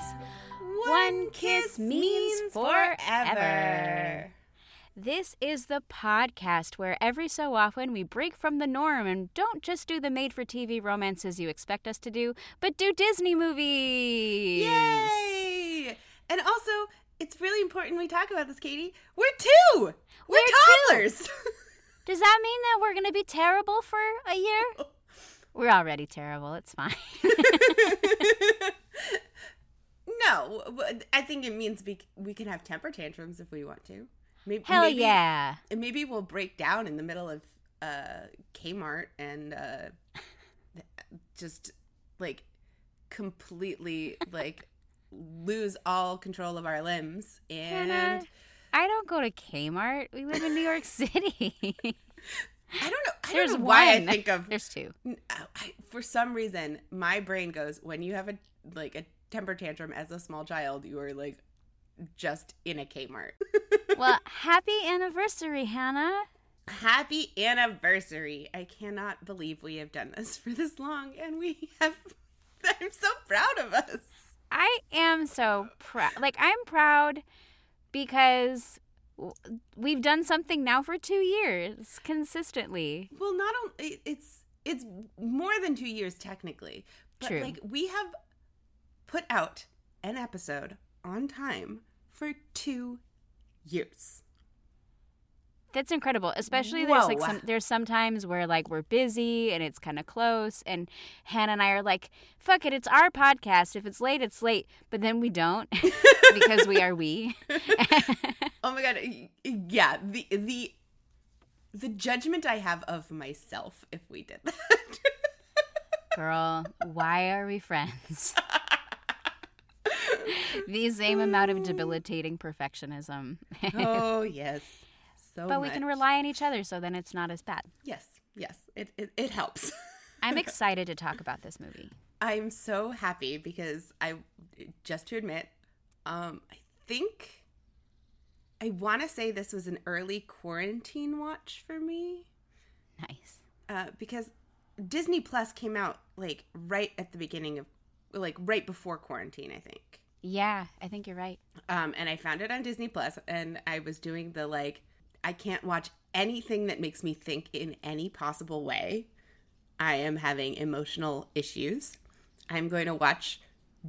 is One Kiss Means Forever. This is the podcast where every so often we break from the norm and don't just do the made for TV romances you expect us to do, but do Disney movies. Yay! And also, it's really important we talk about this, Katie. We're 2 We're, We're two. toddlers. Does that mean that we're going to be terrible for a year? We're already terrible. It's fine. no, I think it means we, we can have temper tantrums if we want to. Maybe, Hell maybe, yeah. And maybe we'll break down in the middle of uh, Kmart and uh, just like completely like lose all control of our limbs and Hannah, I don't go to Kmart. We live in New York City. I don't know. I There's don't know why I think of There's two. I, for some reason my brain goes when you have a like a temper tantrum as a small child you were like just in a Kmart. Well, happy anniversary, Hannah. Happy anniversary! I cannot believe we have done this for this long, and we have. I'm so proud of us. I am so proud. Like, I'm proud because we've done something now for two years consistently. Well, not only it's it's more than two years technically, but True. like we have put out an episode on time for two years. That's incredible. Especially there's like some there's some times where like we're busy and it's kind of close and Hannah and I are like, "Fuck it, it's our podcast. If it's late, it's late." But then we don't because we are we. Oh my god, yeah, the the the judgment I have of myself if we did that. Girl, why are we friends? the same amount of debilitating perfectionism. oh yes, so. but we can rely on each other, so then it's not as bad. Yes, yes, it it, it helps. I'm excited to talk about this movie. I'm so happy because I just to admit, um, I think I want to say this was an early quarantine watch for me Nice. uh, because Disney Plus came out like right at the beginning of like right before quarantine, I think. Yeah, I think you're right. Um, and I found it on Disney Plus, and I was doing the like, I can't watch anything that makes me think in any possible way. I am having emotional issues. I'm going to watch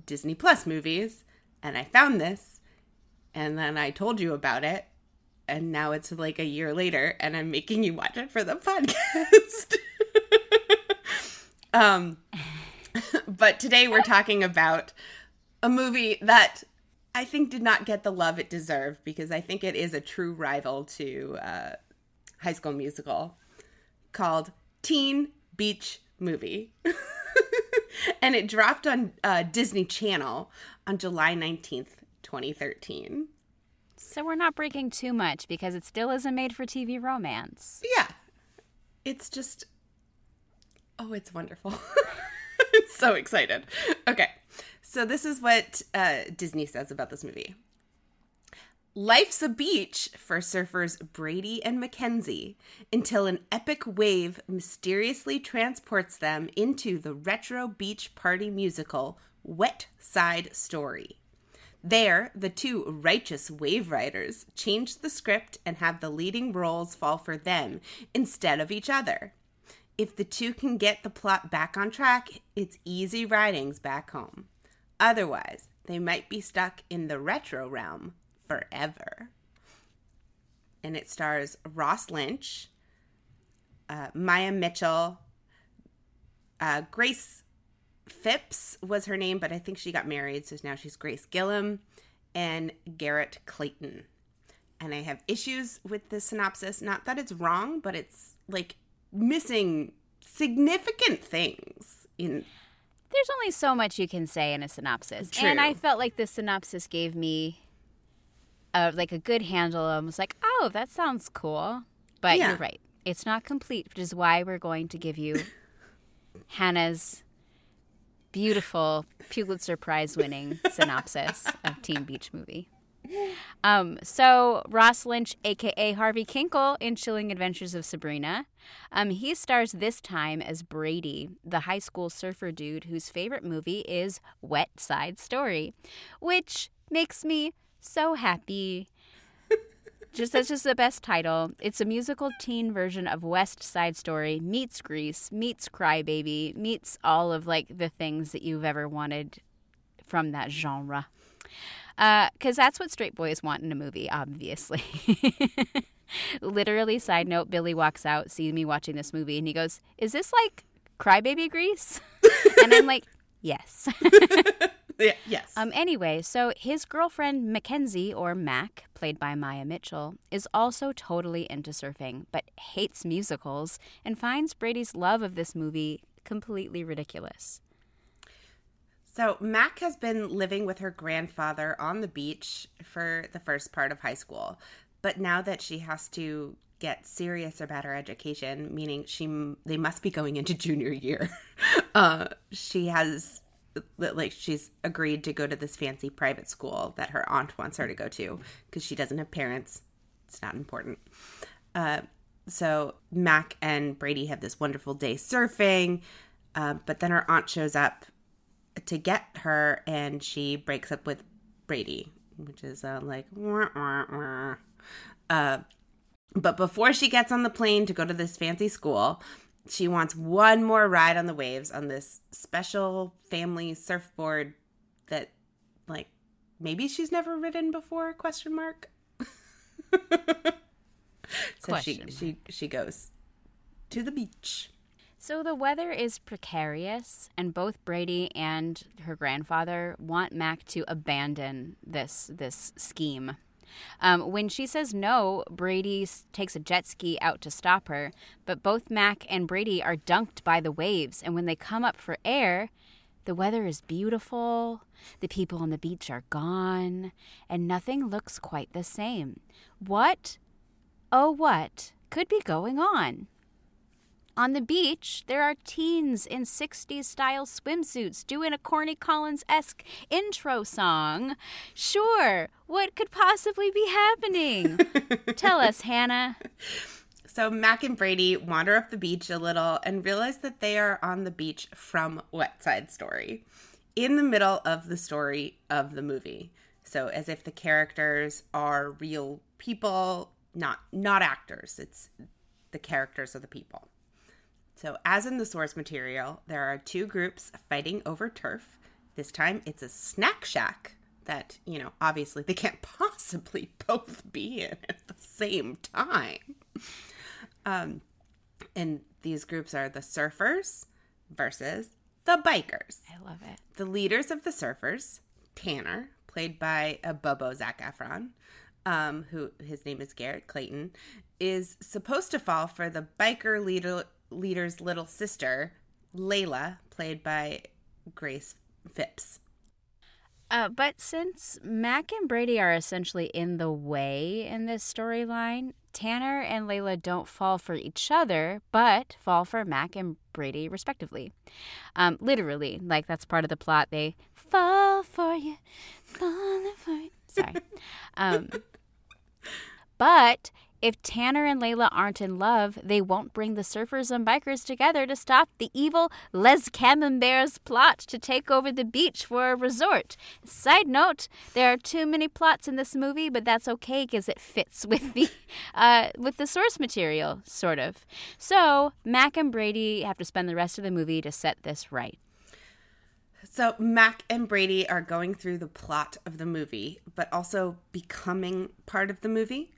Disney Plus movies, and I found this, and then I told you about it, and now it's like a year later, and I'm making you watch it for the podcast. um, but today we're talking about a movie that I think did not get the love it deserved because I think it is a true rival to uh, High School Musical called Teen Beach Movie. and it dropped on uh, Disney Channel on July 19th, 2013. So we're not breaking too much because it still is a made for TV romance. Yeah. It's just Oh, it's wonderful. I'm so excited. Okay. So this is what uh, Disney says about this movie. Life's a beach for surfers Brady and Mackenzie until an epic wave mysteriously transports them into the retro beach party musical Wet Side Story. There, the two righteous wave riders change the script and have the leading roles fall for them instead of each other. If the two can get the plot back on track, it's easy ridings back home. Otherwise, they might be stuck in the retro realm forever. And it stars Ross Lynch, uh, Maia Mitchell, uh, Grace Phipps was her name, but I think she got married, so now she's Grace Gillum, and Garrett Clayton. And I have issues with the synopsis. Not that it's wrong, but it's like missing significant things in There's only so much you can say in a synopsis. And I felt like the synopsis gave me a, like a good handle. I was like, oh, that sounds cool. But Yeah. you're right. It's not complete, which is why we're going to give you Hannah's beautiful Pulitzer Prize winning synopsis of Teen Beach Movie. Um, so Ross Lynch, aka Harvey Kinkle, in Chilling Adventures of Sabrina, um, he stars this time as Brady, the high school surfer dude whose favorite movie is Wet Side Story, which makes me so happy. just that's just the best title. It's a musical teen version of West Side Story meets Grease, meets Crybaby, meets all of like the things that you've ever wanted from that genre. Because uh, that's what straight boys want in a movie, obviously. Literally, side note, Billy walks out, sees me watching this movie, and he goes, Is this like Crybaby Grease? and I'm like, Yes. yeah, yes. Um. Anyway, so his girlfriend Mackenzie, or Mac, played by Maia Mitchell, is also totally into surfing, but hates musicals and finds Brady's love of this movie completely ridiculous. So, Mac has been living with her grandfather on the beach for the first part of high school. But now that she has to get serious about her education, meaning she they must be going into junior year, uh, she has like she's agreed to go to this fancy private school that her aunt wants her to go to because she doesn't have parents. It's not important. Uh, so Mac and Brady have this wonderful day surfing, uh, but then her aunt shows up to get her and she breaks up with Brady, which is uh, like wah, wah, wah. Uh, but before she gets on the plane to go to this fancy school, she wants one more ride on the waves on this special family surfboard that like maybe she's never ridden before question mark? So question she she she goes to the beach so the weather is precarious, and both Brady and her grandfather want Mac to abandon this this scheme. Um, when she says no, Brady takes a jet ski out to stop her, but both Mac and Brady are dunked by the waves, and when they come up for air, the weather is beautiful, the people on the beach are gone, and nothing looks quite the same. What, oh, what could be going on? On the beach, there are teens in 60s style swimsuits doing a Corny Collins esque intro song. Sure, what could possibly be happening? Tell us, Hannah. So Mac and Brady wander up the beach a little and realize that they are on the beach from Wet Side Story, in the middle of the story of the movie. So as if the characters are real people, not not actors. It's the characters of the people. So, as in the source material, there are two groups fighting over turf. This time it's a snack shack that, you know, obviously they can't possibly both be in at the same time. Um, and these groups are the surfers versus the bikers. I love it. The leaders of the surfers, Tanner, played by a Bobo Zac Efron, um, who his name is Garrett Clayton, is supposed to fall for the biker leader leader's little sister, Layla, played by Grace Phipps. Uh, but since Mac and Brady are essentially in the way in this storyline, Tanner and Layla don't fall for each other, but fall for Mac and Brady, respectively. Um, literally, like that's part of the plot. They fall for you, falling for you. Sorry. um, but if Tanner and Layla aren't in love, they won't bring the surfers and bikers together to stop the evil Les Camembert's plot to take over the beach for a resort. Side note, there are too many plots in this movie, but that's okay because it fits with the uh, with the source material, sort of. So Mac and Brady have to spend the rest of the movie to set this right. So Mac and Brady are going through the plot of the movie, but also becoming part of the movie.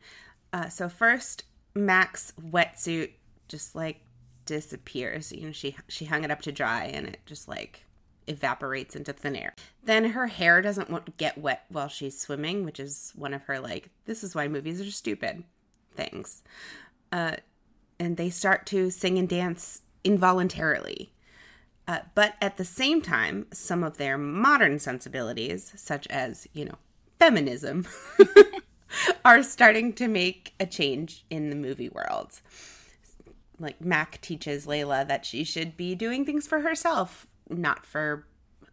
Uh, so first, Mac's wetsuit just like disappears. You know, she she hung it up to dry, and it just like evaporates into thin air. Then her hair doesn't get wet while she's swimming, which is one of her like this is why movies are stupid things. Uh, and they start to sing and dance involuntarily. Uh, but at the same time, some of their modern sensibilities, such as, you know, feminism, are starting to make a change in the movie world. Like Mac teaches Layla that she should be doing things for herself, not for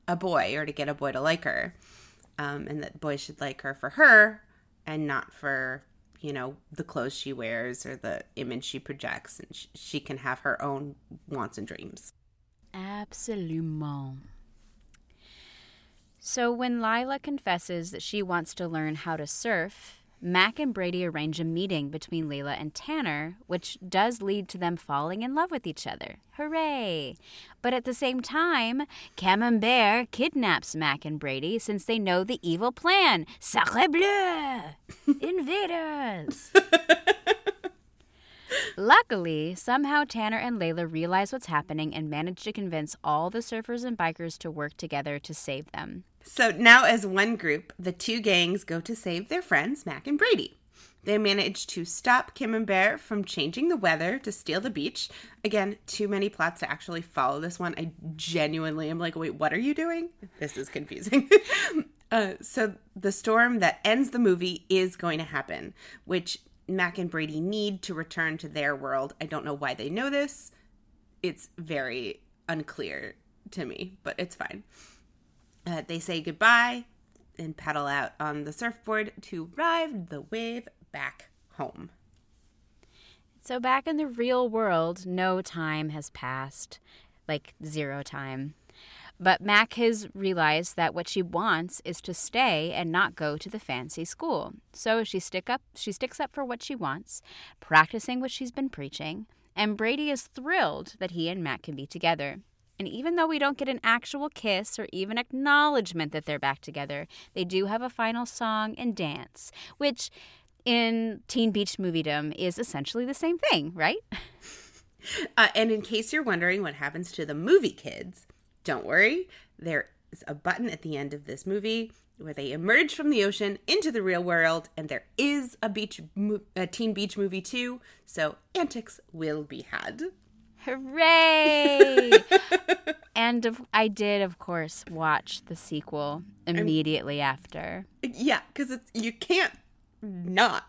a boy or to get a boy to like her. Um, and that boys should like her for her, and not for you know the clothes she wears or the image she projects and sh- she can have her own wants and dreams Absolument. So when Lila confesses that she wants to learn how to surf, Mac and Brady arrange a meeting between Layla and Tanner, which does lead to them falling in love with each other. Hooray! But at the same time, Camembert kidnaps Mac and Brady since they know the evil plan. Sacre bleu! Invaders! Luckily, somehow Tanner and Layla realize what's happening and manage to convince all the surfers and bikers to work together to save them. So now, as one group, the two gangs go to save their friends, Mac and Brady. They manage to stop Camembert from changing the weather to steal the beach. Again, too many plots to actually follow this one. I genuinely am like, wait, what are you doing? This is confusing. uh, so, the storm that ends the movie is going to happen, which Mac and Brady need to return to their world. I don't know why they know this. It's very unclear to me, but it's fine. Uh, they say goodbye and paddle out on the surfboard to ride the wave back home. So, back in the real world, no time has passed like zero time. But Mac has realized that what she wants is to stay and not go to the fancy school. So she stick up she sticks up for what she wants, practicing what she's been preaching, and Brady is thrilled that he and Mac can be together. And even though we don't get an actual kiss or even acknowledgement that they're back together, they do have a final song and dance, which in Teen Beach Moviedom is essentially the same thing, right? Uh, and in case you're wondering what happens to the movie kids, don't worry. There is a button at the end of this movie where they emerge from the ocean into the real world, and there is a beach, mo- a Teen Beach movie too. So antics will be had. Hooray! and of, I did, of course, watch the sequel immediately after. Yeah, because it's you can't not.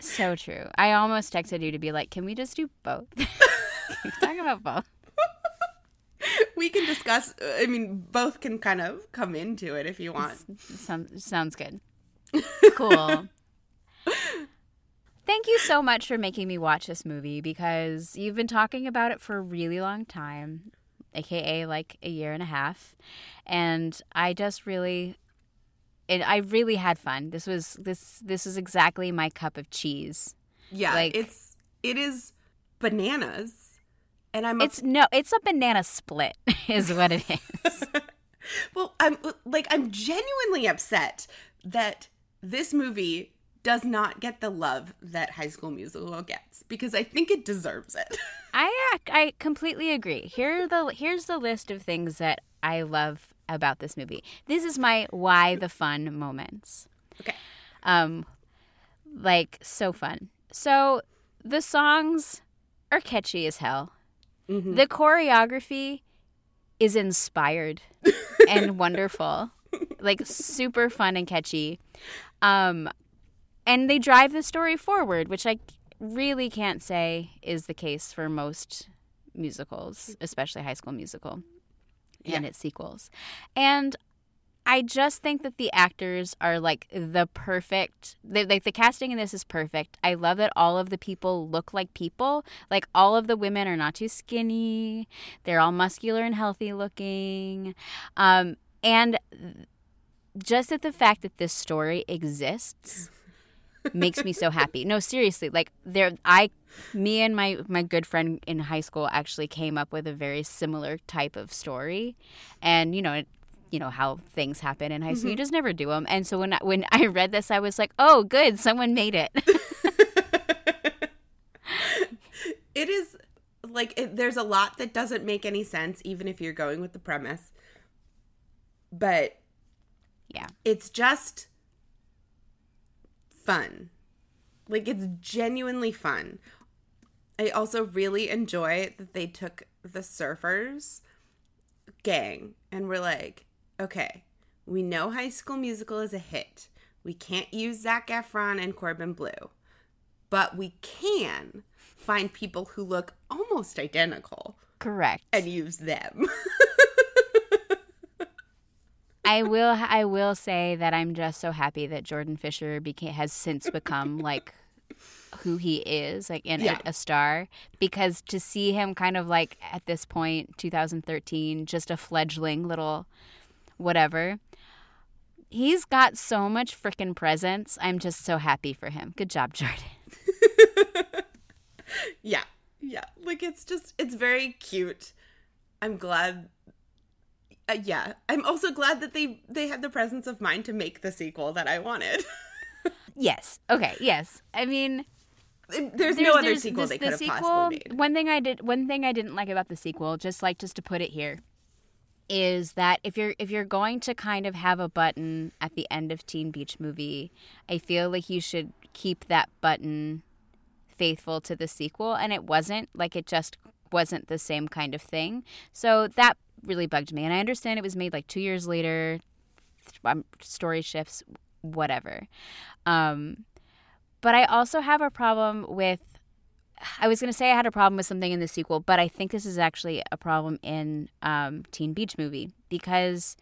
So true. I almost texted you to be like, "Can we just do both? We talk about both?" we can discuss. I mean, both can kind of come into it if you want. Some, sounds good. Cool. Thank you so much for making me watch this movie because you've been talking about it for a really long time, aka like a year and a half, and I just really it, I really had fun. This was this this is exactly my cup of cheese. Yeah, Like- it's it is bananas, and I'm a- It's no, it's a banana split is what it is. well, I'm like I'm genuinely upset that this movie does not get the love that High School Musical gets because I think it deserves it. I I completely agree. Here are the here's the list of things that I love about this movie. This is my why the fun moments. Okay. Um like so fun. So the songs are catchy as hell. Mhm. The choreography is inspired and wonderful. Like super fun and catchy. Um and they drive the story forward, which I really can't say is the case for most musicals, especially High School Musical and its sequels. And I just think that the actors are like the perfect. They, like the casting in this is perfect. I love that all of the people look like people. Like all of the women are not too skinny. They're all muscular and healthy looking. Um, and just that the fact that this story exists makes me so happy. No, seriously, like there I me and my my good friend in high school actually came up with a very similar type of story. And you know, it, you know how things happen in high school. You mm-hmm. just never do them. And so when I, when I read this I was like, "Oh, good, someone made it." it is like it, there's a lot that doesn't make any sense even if you're going with the premise. But yeah. it's just fun. Like it's genuinely fun. I also really enjoy that they took the surfers gang and were like, okay, we know High School Musical is a hit. We can't use Zac Efron and Corbin Bleu, but we can find people who look almost identical Correct. and use them. I will I will say that I'm just so happy that Jordan Fisher became has since become like who he is, like in Yeah. a, a star, because to see him kind of like at this point, 2013, just a fledgling little whatever. He's got so much freaking presence. I'm just so happy for him. Good job, Jordan. Yeah. Yeah. Like it's just it's very cute. I'm glad uh, yeah. I'm also glad that they they had the presence of mind to make the sequel that I wanted. Yes. Okay. Yes. I mean, There's, no other sequel this- they the could have sequel- possibly made. One thing I did, one thing I didn't like about the sequel, just like just to put it here, is that if you're if you're going to kind of have a button at the end of Teen Beach Movie, I feel like you should keep that button faithful to the sequel, and it wasn't. Like it just wasn't the same kind of thing. So that really bugged me, and I understand it was made like two years later. Um, story shifts, whatever. Um, but I also have a problem with. I was going to say I had a problem with something in the sequel, but I think this is actually a problem in um, Teen Beach Movie because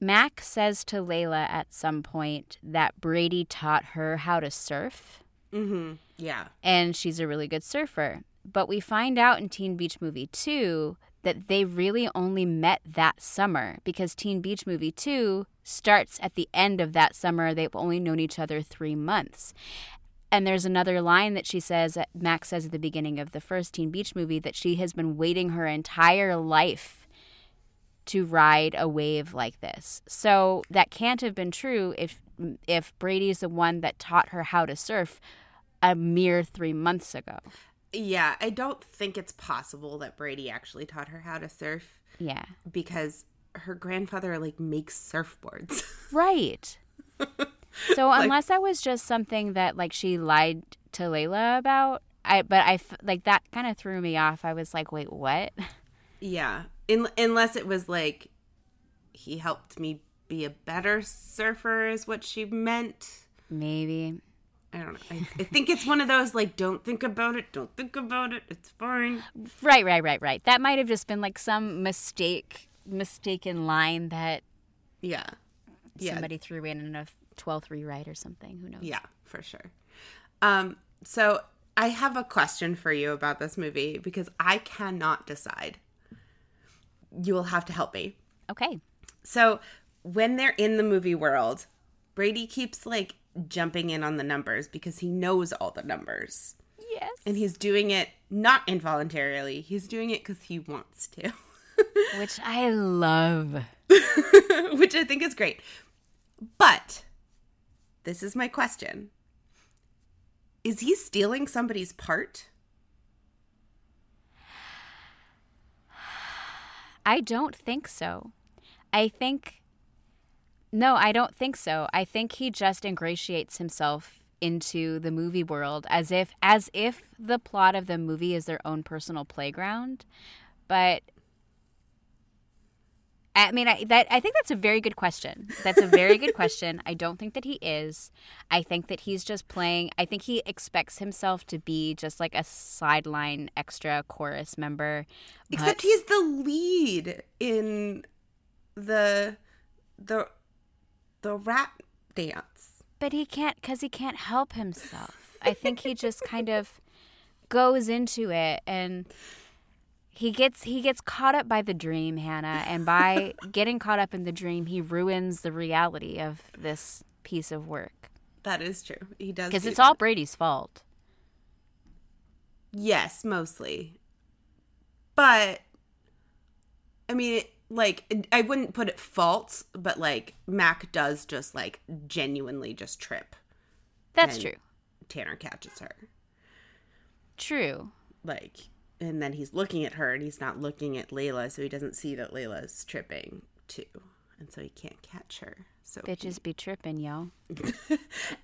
Mac says to Layla at some point that Brady taught her how to surf Mhm. Yeah. and she's a really good surfer. But we find out in Teen Beach Movie 2 that they really only met that summer because Teen Beach Movie 2 starts at the end of that summer. They've only known each other three months. And there's another line that she says, that Max says at the beginning of the first Teen Beach movie, that she has been waiting her entire life to ride a wave like this. So that can't have been true if if Brady's the one that taught her how to surf a mere three months ago. Yeah, I don't think it's possible that Brady actually taught her how to surf Yeah. because her grandfather like makes surfboards. Right. So unless that was just something that like she lied to Layla about, I but I like that kind of threw me off. I was like, wait, what? yeah, In- unless it was like he helped me be a better surfer is what she meant. Maybe. I don't know. I, I think it's one of those like don't think about it, don't think about it. It's fine. Right, right, right, right. That might have just been like some mistake, mistaken line that Yeah. Yeah. somebody threw in in a 12th rewrite or something. Who knows? Yeah, for sure. Um, so I have a question for you about this movie because I cannot decide. You will have to help me. Okay. So when they're in the movie world, Brady keeps like jumping in on the numbers because he knows all the numbers. Yes. And he's doing it not involuntarily. He's doing it because he wants to, Which I love. which I think is great. But this is my question Is he stealing somebody's part? I don't think so. I think no, I don't think so. I think he just ingratiates himself into the movie world as if as if the plot of the movie is their own personal playground. But I mean, I, that I think that's a very good question. That's a very good question. I don't think that he is. I think that he's just playing. I think he expects himself to be just like a sideline extra chorus member. Except he's the lead in the the the rap dance. But he can't because he can't help himself. I think he just kind of goes into it and he gets he gets caught up by the dream, Hannah, and by getting caught up in the dream, he ruins the reality of this piece of work That is true. He does because do it's that. all Brady's fault. Yes, mostly. But I mean, it, like I wouldn't put it fault, but like Mac does just like genuinely just trip. That's true. Tanner catches her. True. Like and then he's looking at her and he's not looking at Layla, so he doesn't see that Layla's tripping too. And so he can't catch her. So Bitches be tripping, yo.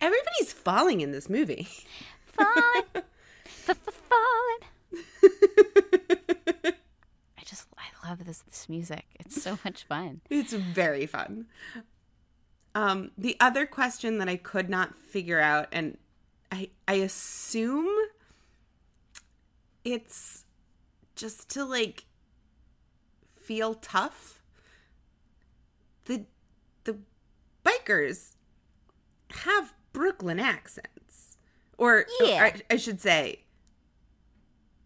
everybody's falling in this movie. Falling. Falling. I love this this music. It's so much fun. It's very fun. Um, the other question that I could not figure out, and I I assume it's just to like feel tough. the the bikers have Brooklyn accents, or, Yeah. or I, I should say,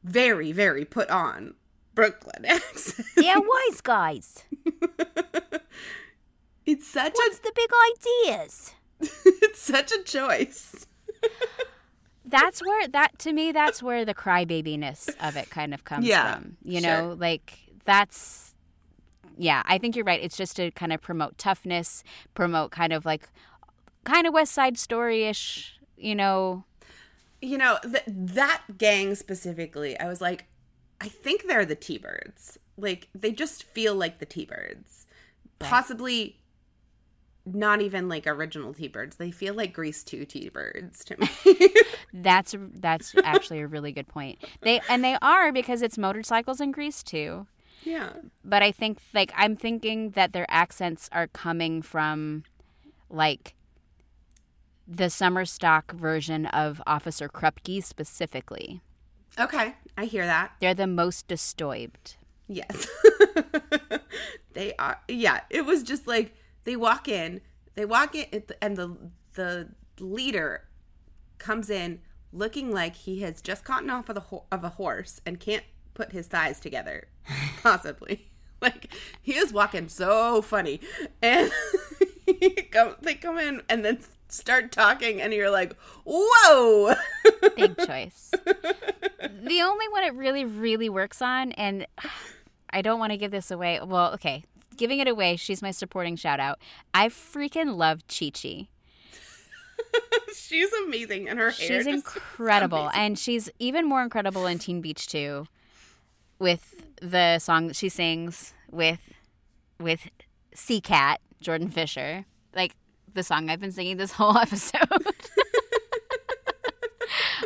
very very put on Brooklyn accents. Yeah, wise guys. It's such What's the big ideas? a it's such a choice. That's where that to me that's where the crybabiness of it kind of comes Yeah, from. You sure. know, like that's yeah, I think you're right. It's just to kind of promote toughness, promote kind of like kind of West Side Story ish, you know. You know th- that gang specifically. I was like, I think they're the T-birds. Like they just feel like the T-birds. Possibly not even like original T-birds. They feel like Grease 2 T-birds to me. That's that's actually a really good point. They and they are because it's motorcycles in Grease 2. yeah. But I think like I'm thinking that their accents are coming from like the summer stock version of Officer Krupke specifically. Okay, I hear that. They're the most disturbed. Yes. they are. Yeah, it was just like they walk in, they walk in and the the leader comes in looking like he has just gotten off of the ho- of a horse and can't put his thighs together possibly. like he is walking so funny and he come, they come in and then start talking and you're like, "Whoa!" Big choice. the only one it really, really works on, and I don't want to give this away. Well, okay. Giving it away, she's my supporting shout out. I freaking love CheeChee. She's amazing and her hair She's incredible. And she's even more incredible in Teen Beach 2 with the song that she sings with with Seacat, Jordan Fisher. Like the song I've been singing this whole episode.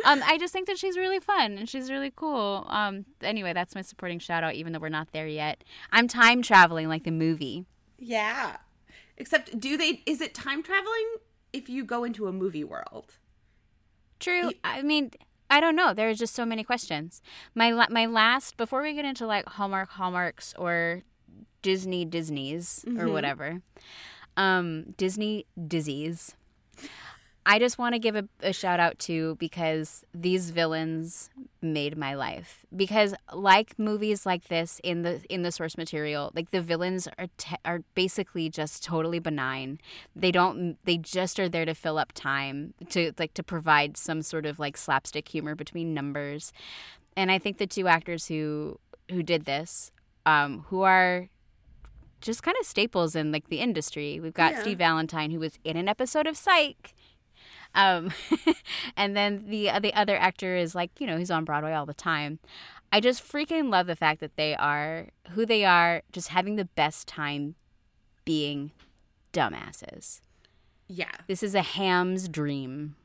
um, I just think that she's really fun and she's really cool. Um, anyway, that's my supporting shout out, even though we're not there yet. I'm time traveling like the movie. Yeah. Except, do they? Is it time traveling if you go into a movie world? True. I mean, I don't know. There's just so many questions. My la- my last before we get into like Hallmark Hallmarks or Disney Disneys or whatever, um, Disney Dizzies. I just want to give a, a shout out to because these villains made my life. Because like movies like this in the in the source material, like the villains are te- are basically just totally benign. They don't they just are there to fill up time to like to provide some sort of like slapstick humor between numbers. And I think the two actors who who did this, um, who are just kind of staples in like the industry. We've got Yeah. Steve Valentine, who was in an episode of Psych. Um, and then the the other actor is like you know he's on Broadway all the time. I just freaking love the fact that they are who they are, just having the best time being dumbasses. Yeah. This is a ham's dream.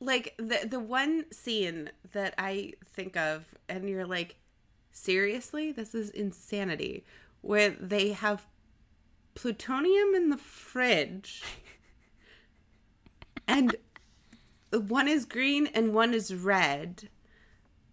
Like the the one scene that I think of, and you're like, seriously, this is insanity. Where they have plutonium in the fridge, and one is green and one is red,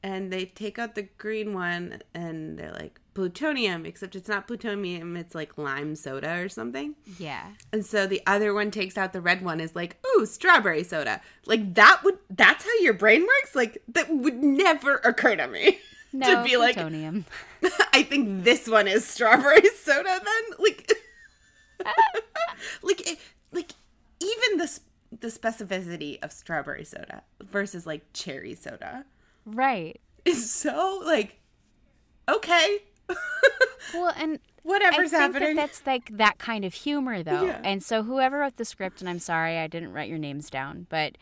and they take out the green one and they're like plutonium, except it's not plutonium, it's like lime soda or something. Yeah. And so the other one takes out the red one is like, ooh, strawberry soda. Like that would that's how your brain works? Like that would never occur to me. No to be like. I think this one is strawberry soda then. Like like it, like even the the specificity of strawberry soda versus like cherry soda right. is so like okay. Well, and Whatever's I think happening. that that's like that kind of humor, though. Yeah. And so, whoever wrote the script, and I'm sorry I didn't write your names down, but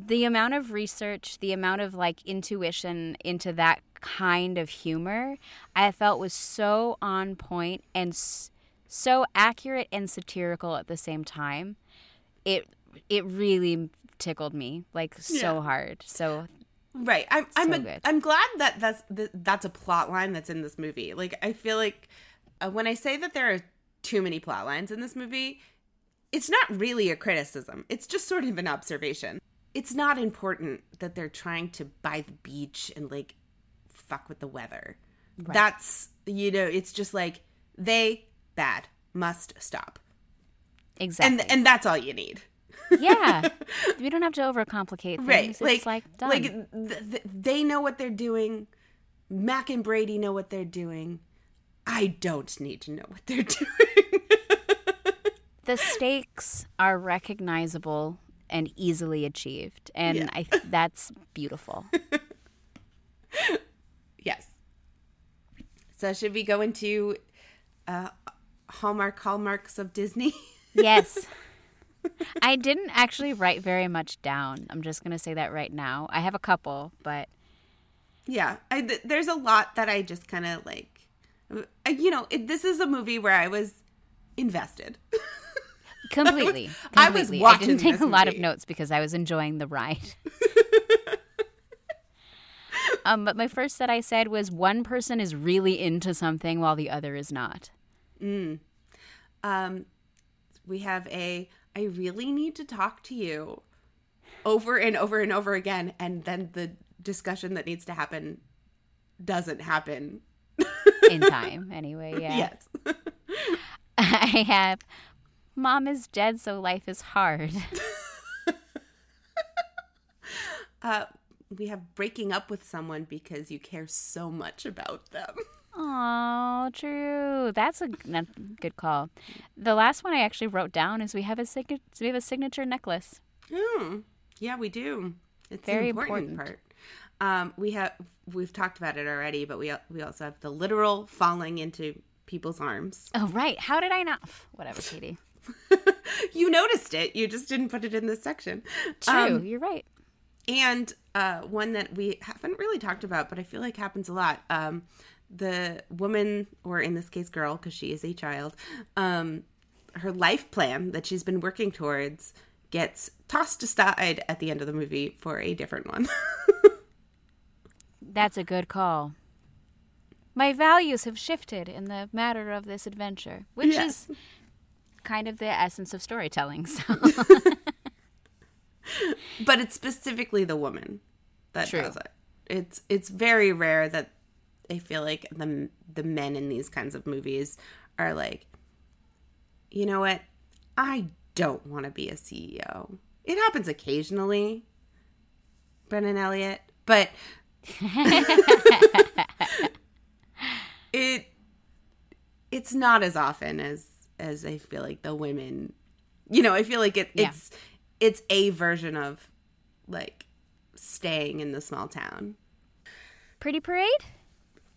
the amount of research, the amount of like intuition into that kind of humor, I felt was so on point and s- so accurate and satirical at the same time. It it really tickled me like so Yeah. hard. So Right. I'm I'm So a, good. I'm glad that that's that, that's a plot line that's in this movie. Like I feel like uh, when I say that there are too many plot lines in this movie, it's not really a criticism. It's just sort of an observation. It's not important that they're trying to buy the beach and like fuck with the weather. That's you know, it's just like they bad must stop. Exactly. And and that's all you need. yeah. We don't have to overcomplicate things. Right. It's like like, done. like th- th- they know what they're doing. Mac and Brady know what they're doing. I don't need to know what they're doing. the stakes are recognizable and easily achieved. And Yeah. I th- that's beautiful. yes. So should we go into uh, Hallmark hallmarks of Disney? Yes. I didn't actually write very much down. I'm just going to say that right now. I have a couple, but yeah, I, th- there's a lot that I just kind of like. uh, You know, it, this is a movie where I was invested. completely. I was completely. watching didn't take a lot of notes because I was enjoying the ride. um, but my first that I said was one person is really into something while the other is not. um, we have a I really need to talk to you over and over and over again, and then the discussion that needs to happen doesn't happen. In time, anyway, yeah. Yes. I have Mom is dead, so life is hard. Uh, we have breaking up with someone because you care so much about them. Oh, true. That's a good call. The last one I actually wrote down is we have a signature we have a signature necklace. Hmm. Yeah, we do. It's Very an important, important. part. Um, we have we've talked about it already, but we we also have the literal falling into people's arms. Oh, right. How did I not? Whatever, Katie. you noticed it. You just didn't put it in this section. True. Um, You're right. And uh, one that we haven't really talked about, but I feel like happens a lot. Um, the woman, or in this case, girl, because she is a child, um, her life plan that she's been working towards gets tossed aside at the end of the movie for a different one. That's a good call. My values have shifted in the matter of this adventure, which Yes. is kind of the essence of storytelling. So but it's specifically the woman that True. does it. It's it's very rare that I feel like the the men in these kinds of movies are like, you know what, I don't want to be a CEO. It happens occasionally, Brennan Elliott, but it it's not as often as as I feel like the women. You know, I feel like it, Yeah. it's it's a version of like staying in the small town. Pretty Parade?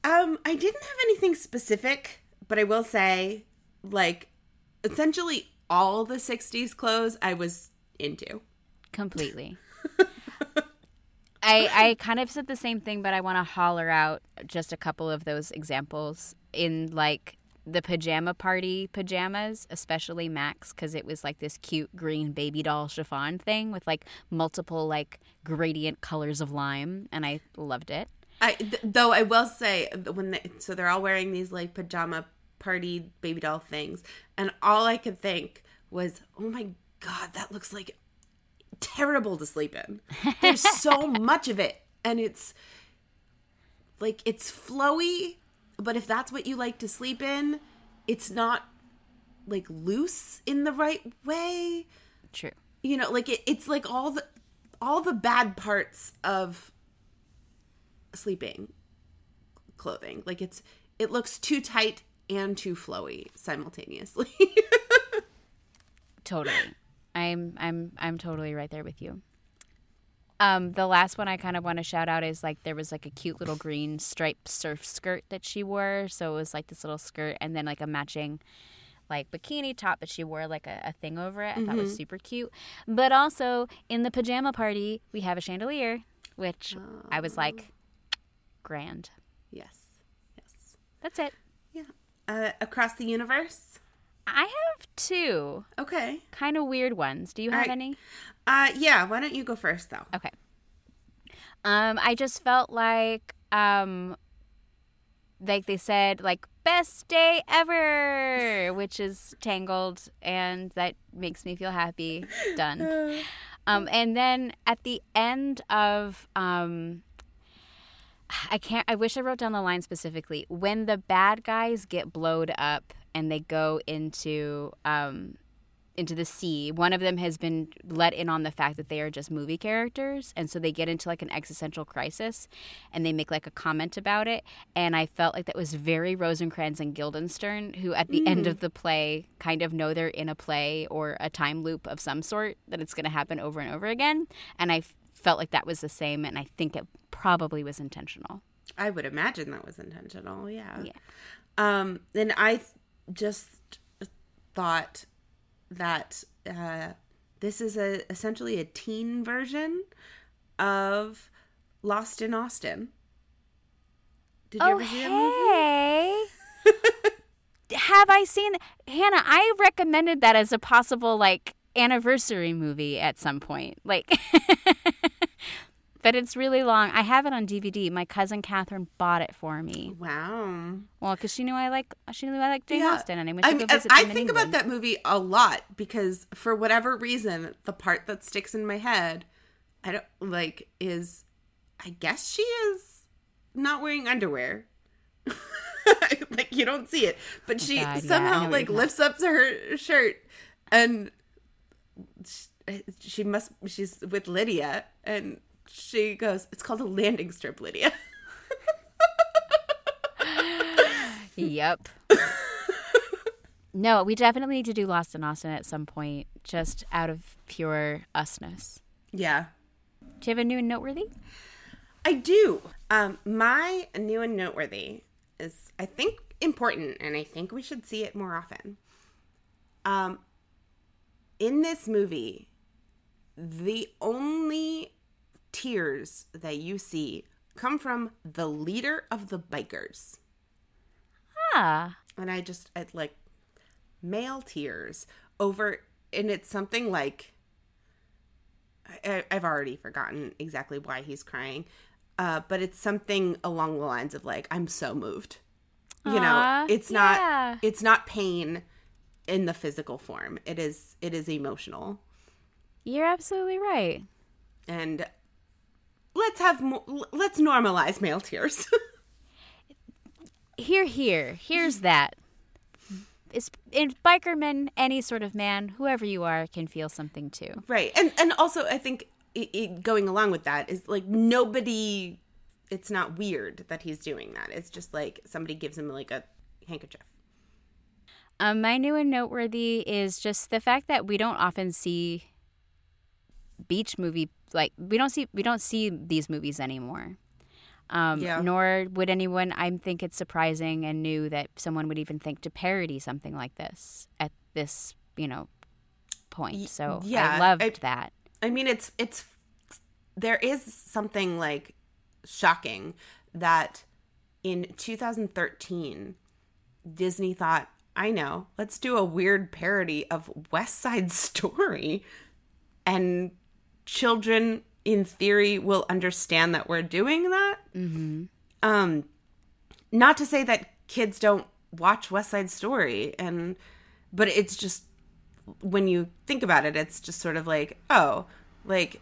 Um, I didn't have anything specific, but I will say, like, essentially all the '60s clothes I was into. Completely. I I kind of said the same thing, but I want to holler out just a couple of those examples in like the pajama party pajamas, especially Mac's, because it was like this cute green baby doll chiffon thing with like multiple like gradient colors of lime, and I loved it. I th- though I will say when they, so they're all wearing these like pajama party baby doll things, and all I could think was, "Oh my god, that looks like terrible to sleep in." There's so much of it, and it's like it's flowy, but if that's what you like to sleep in, it's not like loose in the right way True. you know like it, it's like all the all the bad parts of sleeping clothing like it's it looks too tight and too flowy simultaneously Totally. I'm I'm I'm totally right there with you. Um, the last one I kind of want to shout out is like there was like a cute little green striped surf skirt that she wore. So it was like this little skirt and then like a matching like bikini top, but she wore like a, a thing over it. I thought was super cute. But also in the pajama party, we have a chandelier, which I was like, grand. yes yes That's it. yeah uh, across the universe I have two okay kind of weird ones. Do you have any? Uh yeah why don't you go first though Okay. Um, I just felt like um like they said like best day ever, which is tangled and that makes me feel happy. Done. Um and then at the end of um I can't I wish I wrote down the line specifically. When the bad guys get blowed up and they go into um into the sea. One of them has been let in on the fact that they are just movie characters, and so they get into like an existential crisis, and they make like a comment about it. And I felt like that was very Rosencrantz and Guildenstern, who at the mm. end of the play kind of know they're in a play or a time loop of some sort that it's going to happen over and over again. And I felt like that was the same, and I think it probably was intentional. I would imagine that was intentional. Yeah. Yeah. Um, and I just thought that uh, this is a essentially a teen version of Lost in Austen. Did you oh, ever see that movie? Have I seen Hannah? I recommended that as a possible like anniversary movie at some point. Like but it's really long. I have it on DVD. My cousin Catherine bought it for me. Wow. Well, because she knew I like she knew I like Jane yeah. Austen, and I went to I, go visit. I think about that movie a lot because for whatever reason, the part that sticks in my head, I don't like is, I guess she is not wearing underwear. like you don't see it, but oh, she God, somehow yeah, like lifts up to her shirt and. Uh, she must. She's with Lydia, and she goes, It's called a landing strip, Lydia. yep. no, we definitely need to do Lost in Austen at some point, just out of pure usness. Yeah. Do you have a new and noteworthy? I do. Um, my new and noteworthy is, I think, important, and I think we should see it more often. Um, in this movie, the only tears that you see come from the leader of the bikers. Ah. And I just, I'd like male tears over, and it's something like, I, have already forgotten exactly why he's crying, uh, but it's something along the lines of like, I'm so moved. You Aww, know, it's not, yeah. it's not pain in the physical form. It is, it is emotional. You're absolutely right. And let's have more, let's normalize male tears. here, here, here's that. It's in bikerman, any sort of man, whoever you are, can feel something too. Right, and and also I think it, it, going along with that is like nobody. It's not weird that he's doing that. It's just like somebody gives him like a handkerchief. Um, my new and noteworthy is just the fact that we don't often see beach movie like we don't see we don't see these movies anymore. Um, yeah. Nor would anyone. I think it's surprising and new that someone would even think to parody something like this at this you know point. So yeah, I loved I, that. I mean, it's it's there is something like shocking that in 2013 Disney thought, I know, let's do a weird parody of West Side Story and children in theory will understand that we're doing that. Mm-hmm. Um, not to say that kids don't watch West Side Story, and but it's just when you think about it, it's just sort of like, oh, like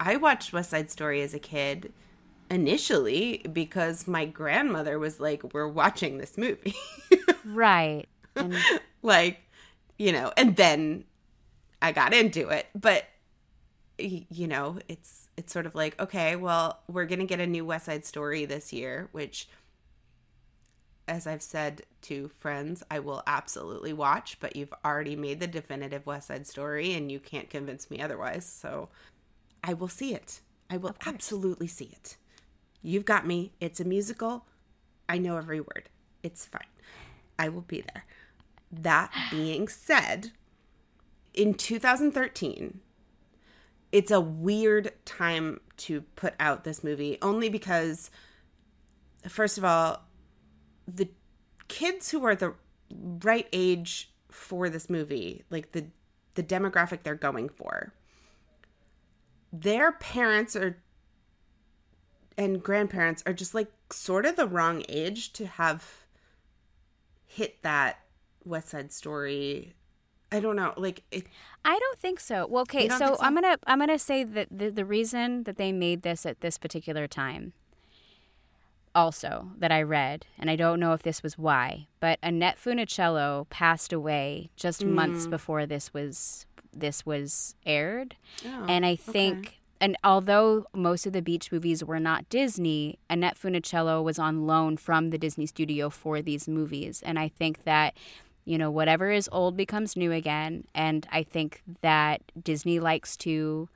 I watched West Side Story as a kid initially because my grandmother was like, "We're watching this movie," right? And- like, you know, and then I got into it, but you know, it's it's sort of like, okay, well, we're going to get a new West Side Story this year, which as I've said to friends, I will absolutely watch, but you've already made the definitive West Side Story and you can't convince me otherwise. So I will see it. I will absolutely see it. You've got me. It's a musical. I know every word. It's fine. I will be there. That being said, in 2013, it's a weird time to put out this movie only because first of all the kids who are the right age for this movie like the the demographic they're going for their parents are and grandparents are just like sort of the wrong age to have hit that west side story I don't know. Like it, I don't think so. Well, okay, so, so, I'm gonna I'm gonna say that the the reason that they made this at this particular time, also that I read, and I don't know if this was why, but Annette Funicello passed away just mm. months before this was this was aired, Oh, and I think. And although most of the beach movies were not Disney, Annette Funicello was on loan from the Disney studio for these movies. And I think that, you know, whatever is old becomes new again. And I think that Disney likes to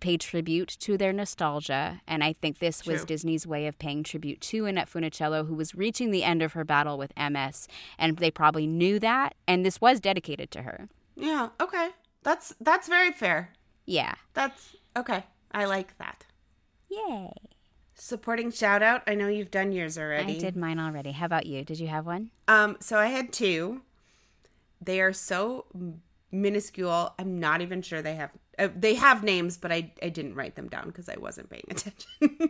pay tribute to their nostalgia. And I think this was Disney's way of paying tribute to Annette Funicello, who was reaching the end of her battle with MS. And they probably knew that. And this was dedicated to her. Yeah. Okay. That's that's very fair. Yeah. That's okay. I like that. Yay. Supporting shout out. I know you've done yours already. I did mine already. How about you? Did you have one? Um, so I had two. They are so minuscule. I'm not even sure they have. Uh, they have names, but I I didn't write them down because I wasn't paying attention.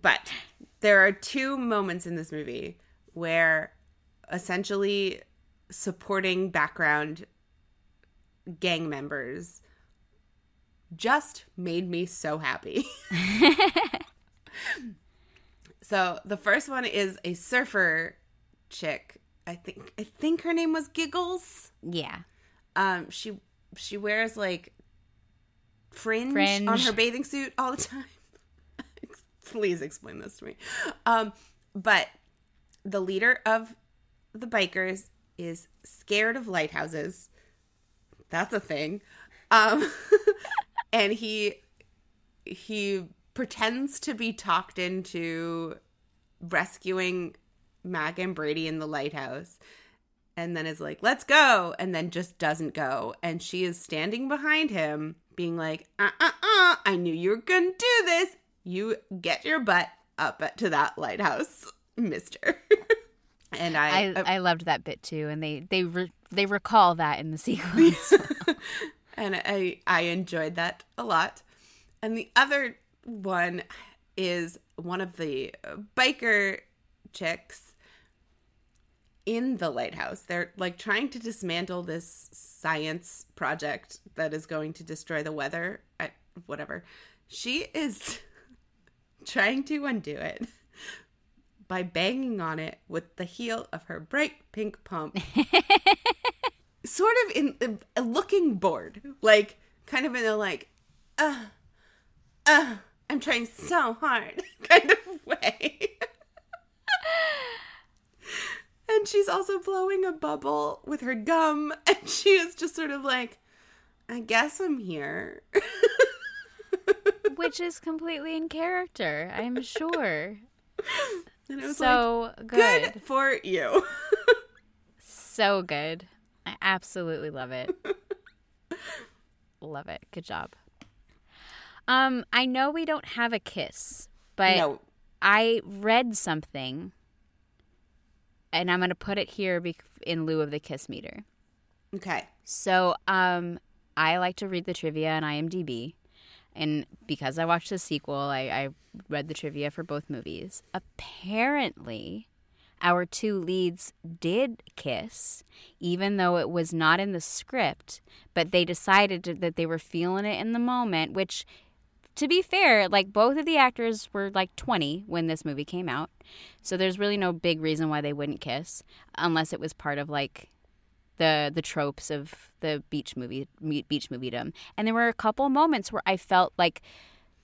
but there are two moments in this movie where essentially supporting background gang members just made me so happy. so the first one is a surfer chick. I think I think her name was Giggles. Yeah. Um she she wears like fringe, Fringe. on her bathing suit all the time. Please explain this to me. Um but the leader of the bikers is scared of lighthouses. That's a thing. Um and he he pretends to be talked into rescuing Mac and Brady in the lighthouse and then is like, let's go, and then just doesn't go. And she is standing behind him, being like, uh uh uh, I knew you were gonna do this. You get your butt up to that lighthouse, mister. and I, I, I loved that bit too, and they they re- they recall that in the sequence. and I I enjoyed that a lot. And the other one is one of the biker chicks in the lighthouse. They're like trying to dismantle this science project that is going to destroy the weather. I, whatever. She is trying to undo it by banging on it with the heel of her bright pink pump sort of in uh, looking bored, like kind of in a like, uh, uh, I'm trying so hard kind of way. and she's also blowing a bubble with her gum, and she is just sort of like, I guess I'm here. Which is completely in character, I'm sure. And it was So like, good. good for you. So good. I absolutely love it. love it. Good job. Um, I know we don't have a kiss, but no, I read something, and I'm going to put it here in lieu of the kiss meter. okay. So, um, I like to read the trivia on IMDb, and because I watched the sequel, I, I read the trivia for both movies. Apparently, our two leads did kiss, even though it was not in the script, but they decided that they were feeling it in the moment, which to be fair, like both of the actors were like 20 when this movie came out. So there's really no big reason why they wouldn't kiss unless it was part of like the the tropes of the beach movie beach moviedom. And there were a couple moments where I felt like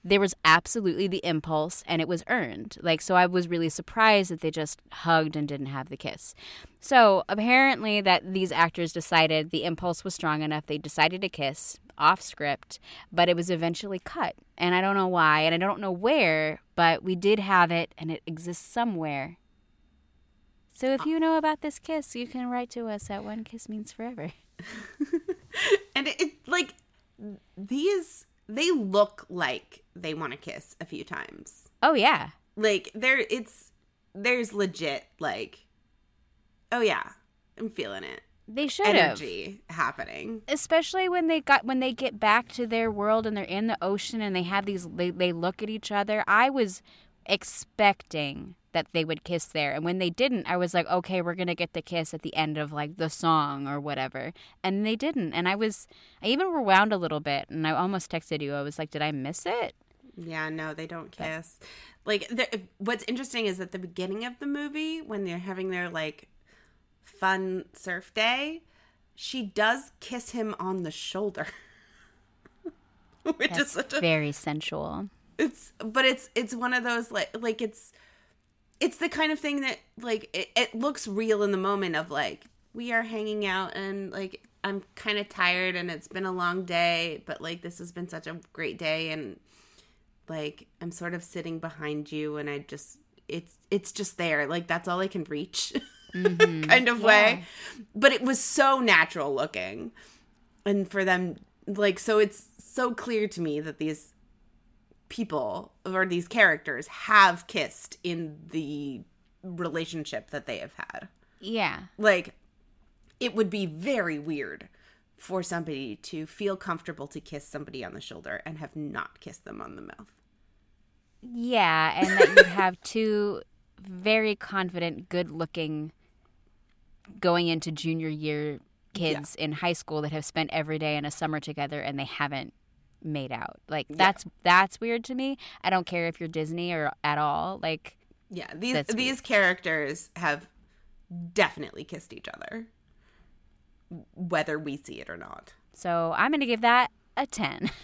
there was absolutely the impulse and it was earned. Like so I was really surprised that they just hugged and didn't have the kiss. So apparently that these actors decided the impulse was strong enough they decided to kiss off script, but it was eventually cut. And I don't know why and I don't know where, but we did have it and it exists somewhere. So if ah. you know about this kiss, you can write to us at one kiss means forever. and it, it like these they look like they want to kiss a few times Oh yeah. like there it's there's legit like oh yeah i'm feeling it They should have. energy happening especially when they got when they get back to their world and they're in the ocean and they have these they, they look at each other i was expecting that they would kiss there. And when they didn't i was like okay we're gonna get the kiss at the end of like the song or whatever. And they didn't. And i was i even rewound a little bit and i almost texted you. I was like did i miss it? Yeah, no, they don't kiss. Like, the- what's interesting is at the beginning of the movie, when they're having their like fun surf day, she does kiss him on the shoulder, which is such a very sensual. It's but it's it's one of those like like it's it's the kind of thing that like it, it looks real in the moment of like we are hanging out and like i'm kind of tired and it's been a long day but like this has been such a great day and like i'm sort of sitting behind you and i just it's it's just there. Like that's all i can reach. Mm-hmm. Kind of way. But it was so natural looking. And for them like so it's so clear to me that these people or these characters have kissed in the relationship that they have had. Yeah. Like, it would be very weird for somebody to feel comfortable to kiss somebody on the shoulder and have not kissed them on the mouth. Yeah, and that you have two very confident, good-looking going into junior year kids in high school that have spent every day in a summer together and they haven't made out. Like that's that's weird to me. I don't care if you're Disney or at all. Like Yeah, these these characters have definitely kissed each other, whether we see it or not. so I'm going to give that a 10.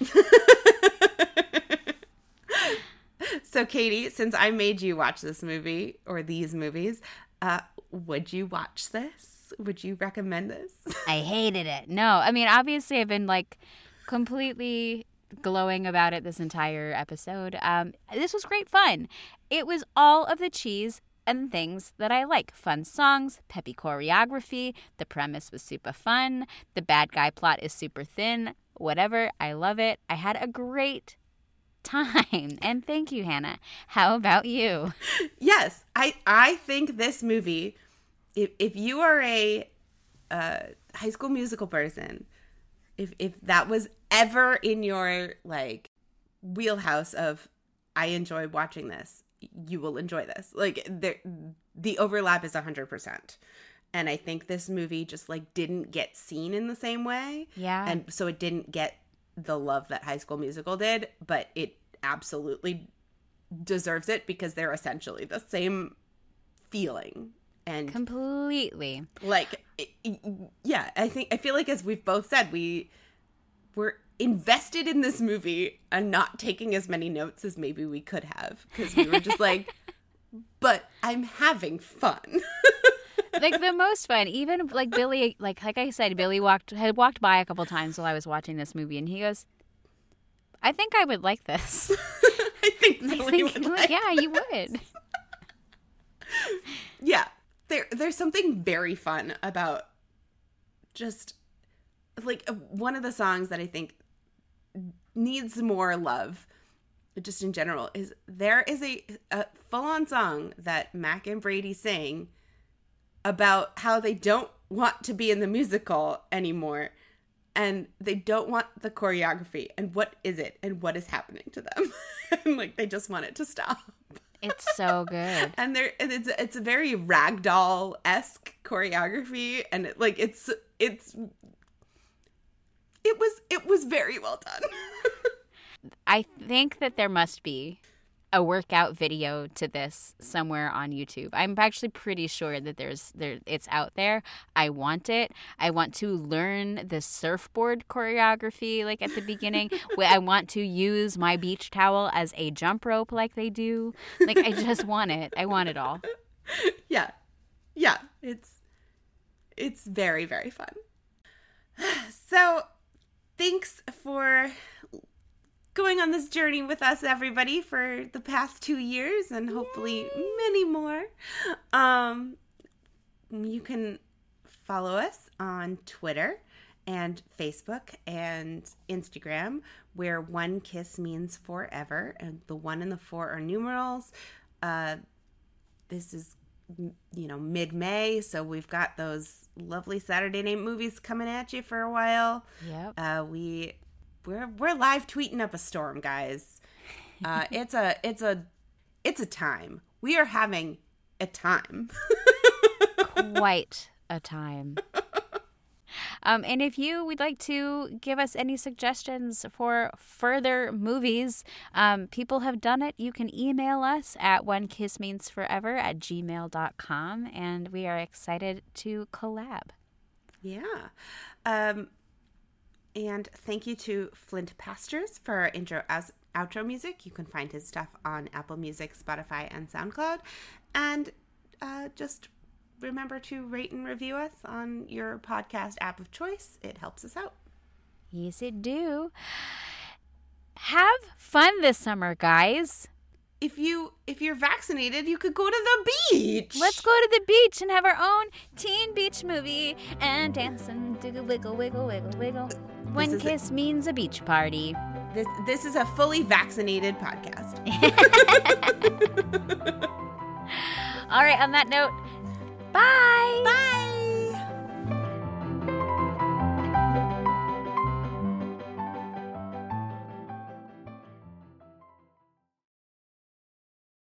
So, Katie, since I made you watch this movie or these movies, uh, would you watch this? Would you recommend this? I hated it. No, I mean, obviously, I've been like completely glowing about it this entire episode. Um, this was great fun. It was all of the cheese and things that I like fun songs, peppy choreography. The premise was super fun. The bad guy plot is super thin. Whatever. I love it. I had a great time. And thank you, Hannah. How about you? yes, I I think this movie, if if you are a uh, high school musical person, if if that was ever in your like wheelhouse of I enjoy watching this, you will enjoy this. Like there, the overlap is hundred percent. And I think this movie just like didn't get seen in the same way. Yeah. And so it didn't get the love that High School Musical did, but it absolutely deserves it because they're essentially the same feeling. And Completely. like it- it- yeah, I think I feel like as we've both said, we were invested in this movie and not taking as many notes as maybe we could have because we were just like but I'm having fun. like the most fun. Even like Billy, like like I said, Billy walked had walked by a couple times while I was watching this movie, and he goes, "I think I would like this." I think I Billy think, would like, like yeah, you would. yeah there there's something very fun about just like uh, one of the songs that i think needs more love just in general is there is a, a full-on song that mac and brady sing about how they don't want to be in the musical anymore and they don't want the choreography and what is it and what is happening to them and like they just want it to stop It's so good. and there it's it's a very ragdoll esque choreography, and it, like it's it's it was it was very well done. I think that there must be a workout video to this somewhere on YouTube. I'm actually pretty sure that there's there it's out there. I want it. I want to learn the surfboard choreography like at the beginning. I want to use my beach towel as a jump rope like they do. Like I just want it. I want it all. yeah, yeah, it's it's very very fun. So, thanks for going on this journey with us, everybody, for the past two years and hopefully many more. Um, you can follow us on Twitter and Facebook and Instagram, where one kiss means forever, and the one and the four are numerals. Uh, this is you know mid May, so we've got those lovely Saturday night movies coming at you for a while. yeah Uh, we we're we're live tweeting up a storm, guys. Uh, it's a it's a it's a time. We are having a time. Quite a time. Um, and if you would like to give us any suggestions for further movies, um, people have done it. You can email us at one kiss means forever at gmail.com, and we are excited to collab. Yeah. Um, and thank you to Flint Pastures for our intro as outro music. You can find his stuff on Apple Music, Spotify, and SoundCloud. And uh, just remember to rate and review us on your podcast app of choice. It helps us out. Yes, it do. Have fun this summer, guys. If you if you're vaccinated, you could go to the beach. Let's go to the beach and have our own teen beach movie and dance and do wiggle, wiggle, wiggle, wiggle. One is kiss means a beach party. This this is a fully vaccinated podcast. All right, on that note, bye. Bye.